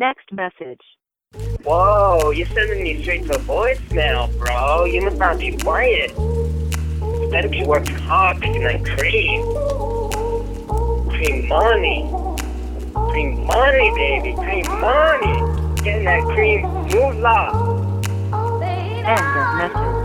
Next message. Whoa, you're sending me straight to voicemail, bro. You must not be quiet. You better be working hard making that cream. Cream money. Cream money, baby. Cream money. Getting that cream moolah. End of message.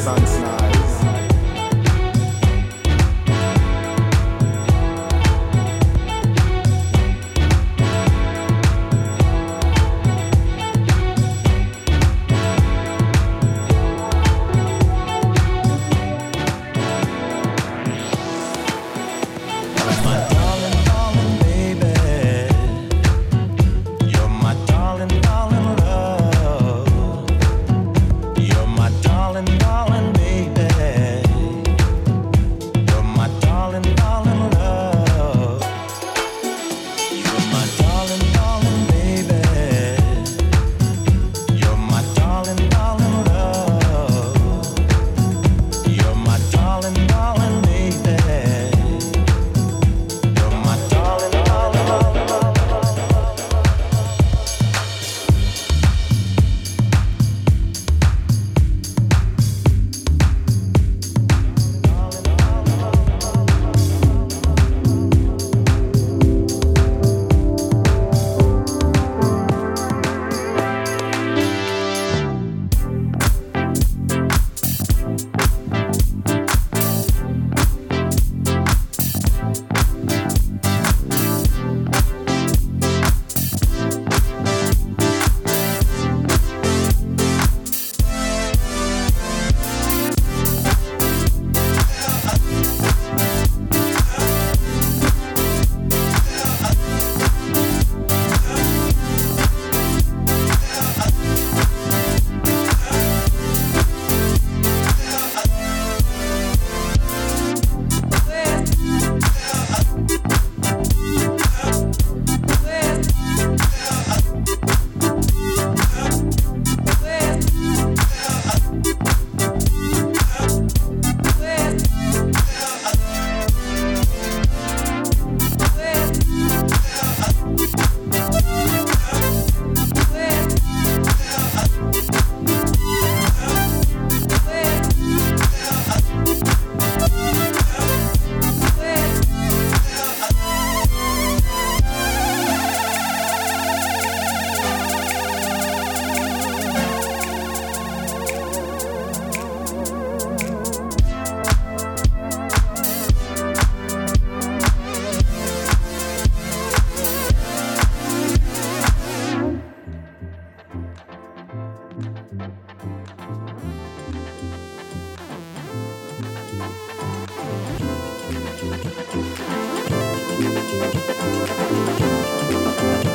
Renaissance noise. Thank you.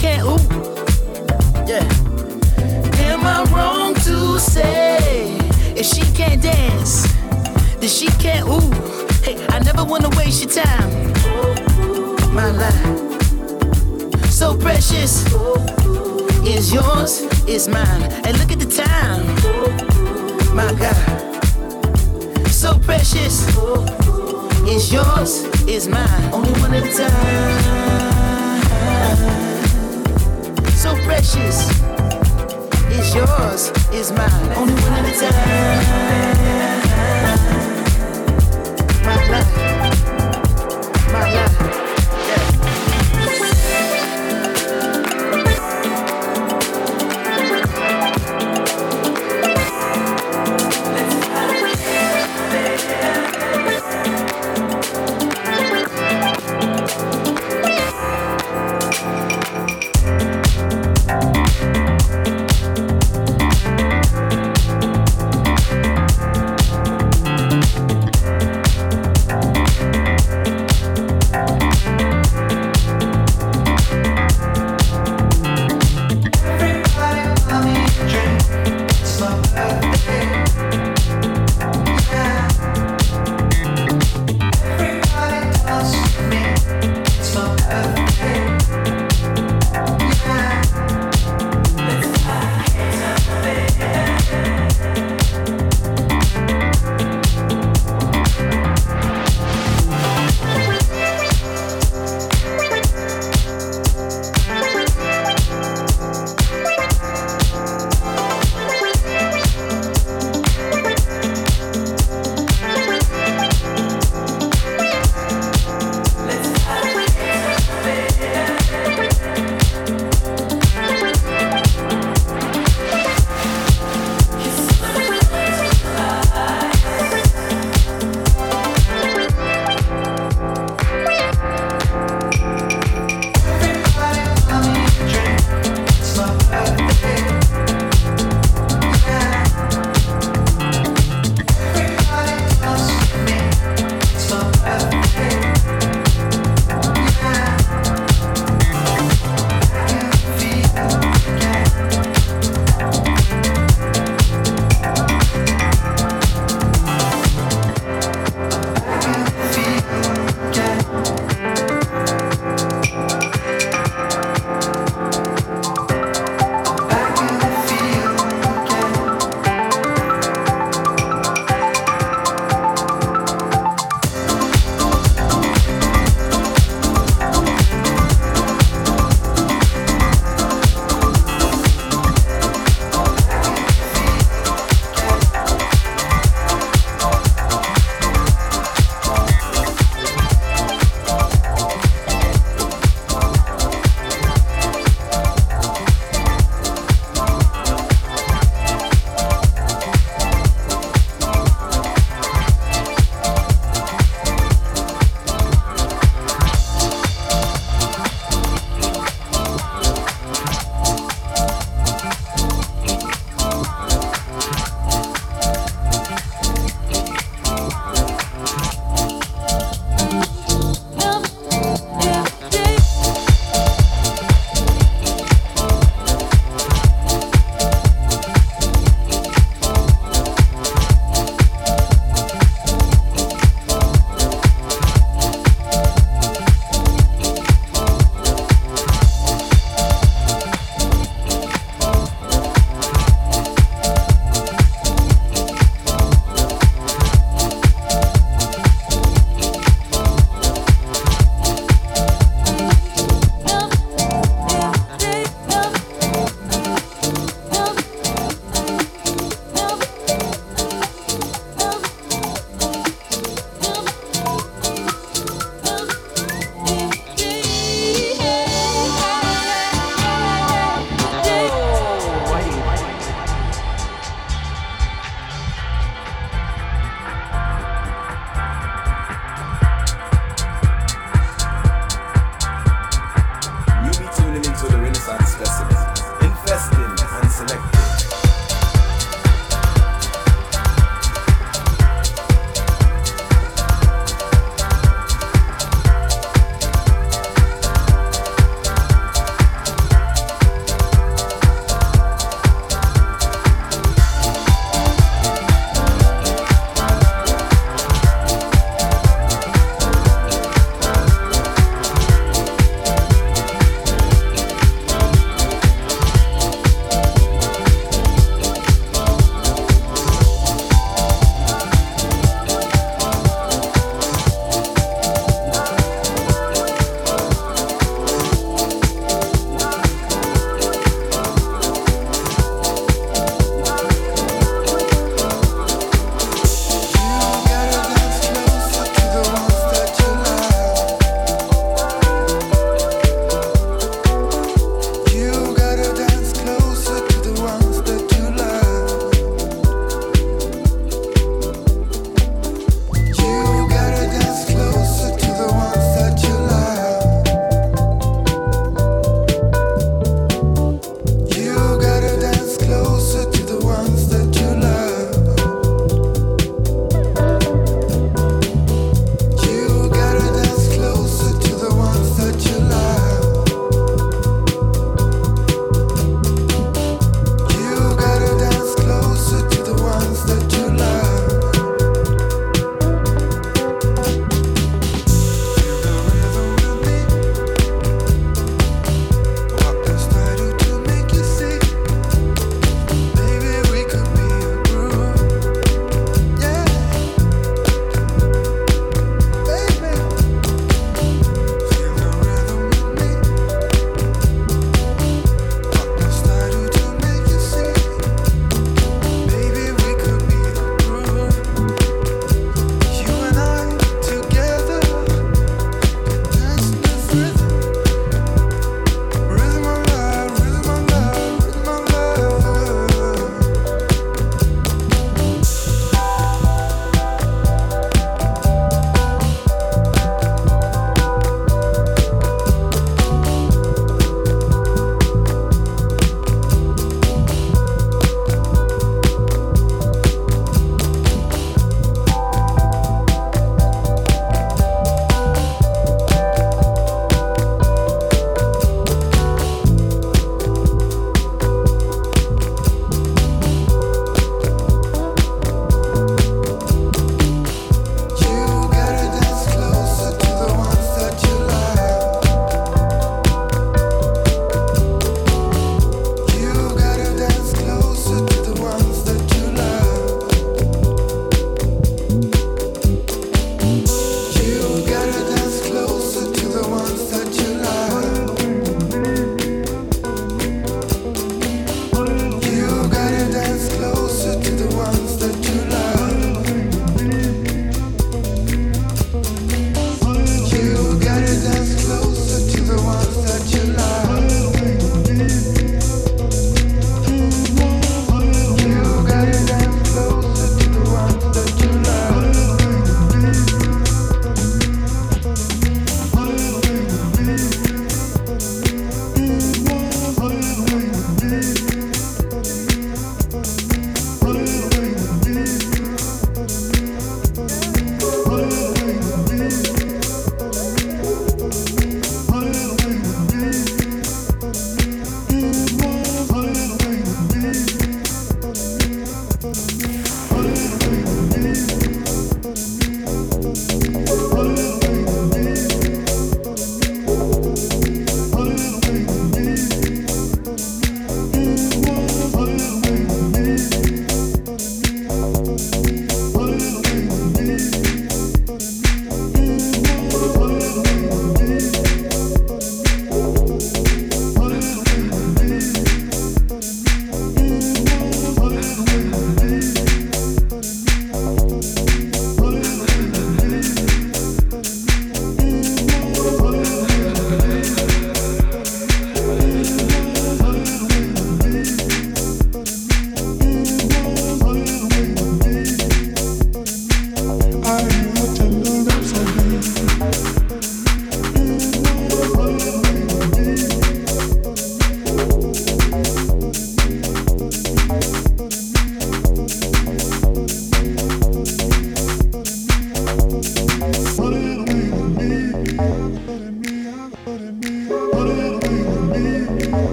can't. Ooh, yeah. Am I wrong to say if she can't dance, then she can't? Ooh, hey, I never wanna waste your time. My life, so precious, is yours, is mine. And look at the time, my God, so precious, is yours, is mine. Only one at a time so precious. It's yours, it's mine, only one at a time. My life, my life.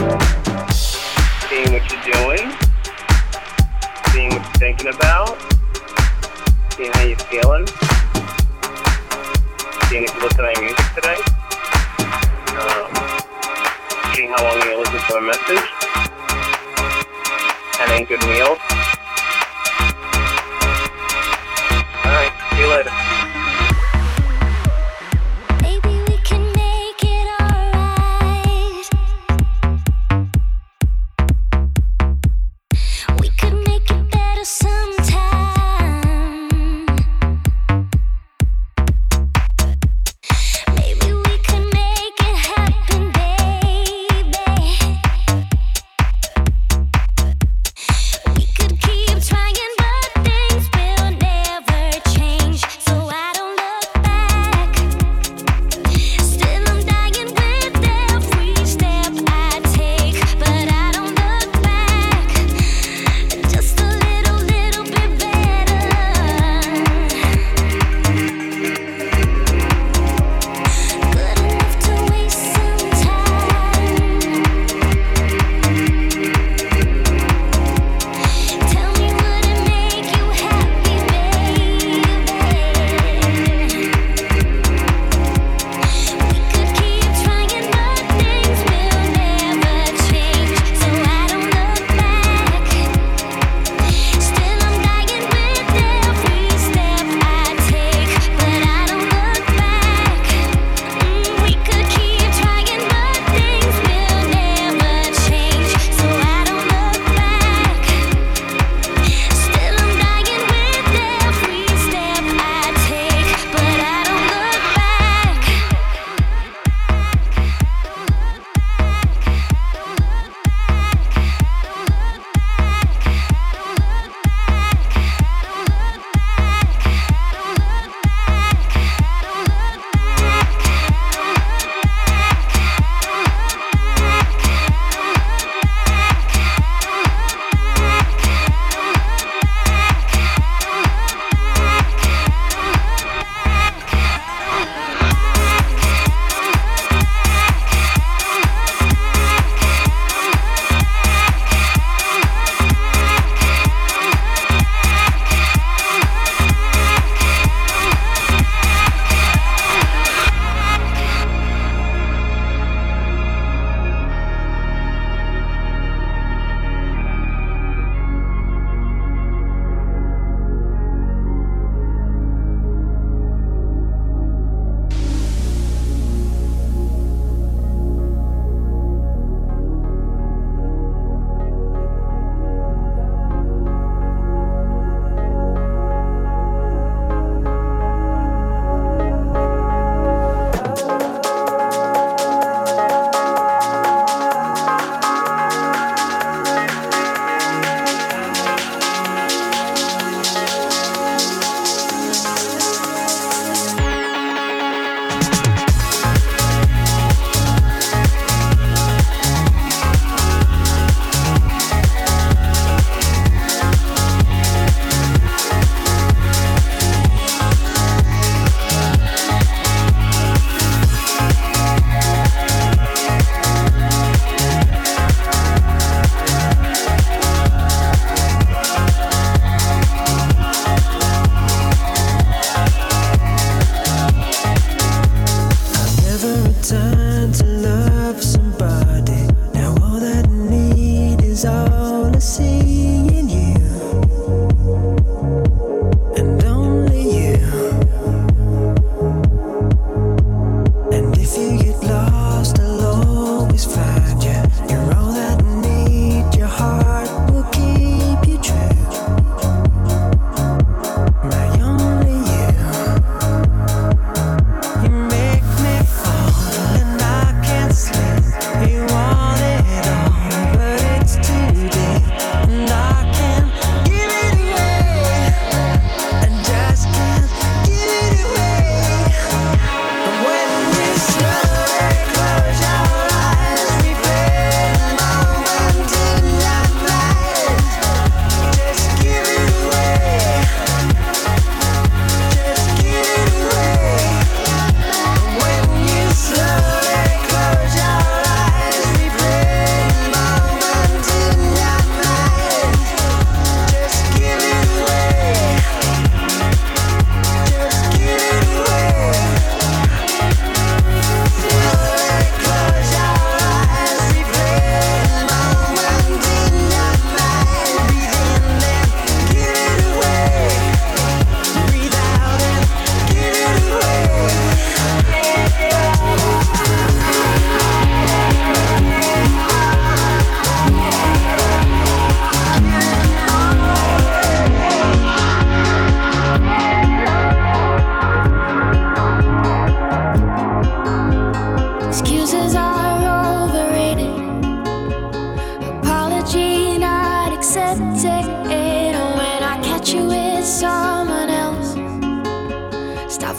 Seeing what you're doing, seeing what you're thinking about, seeing how you're feeling, seeing if you listen to my music today, um, seeing how long you listen to a message, any good meals. Alright, see you later.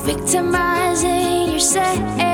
Victimizing yourself.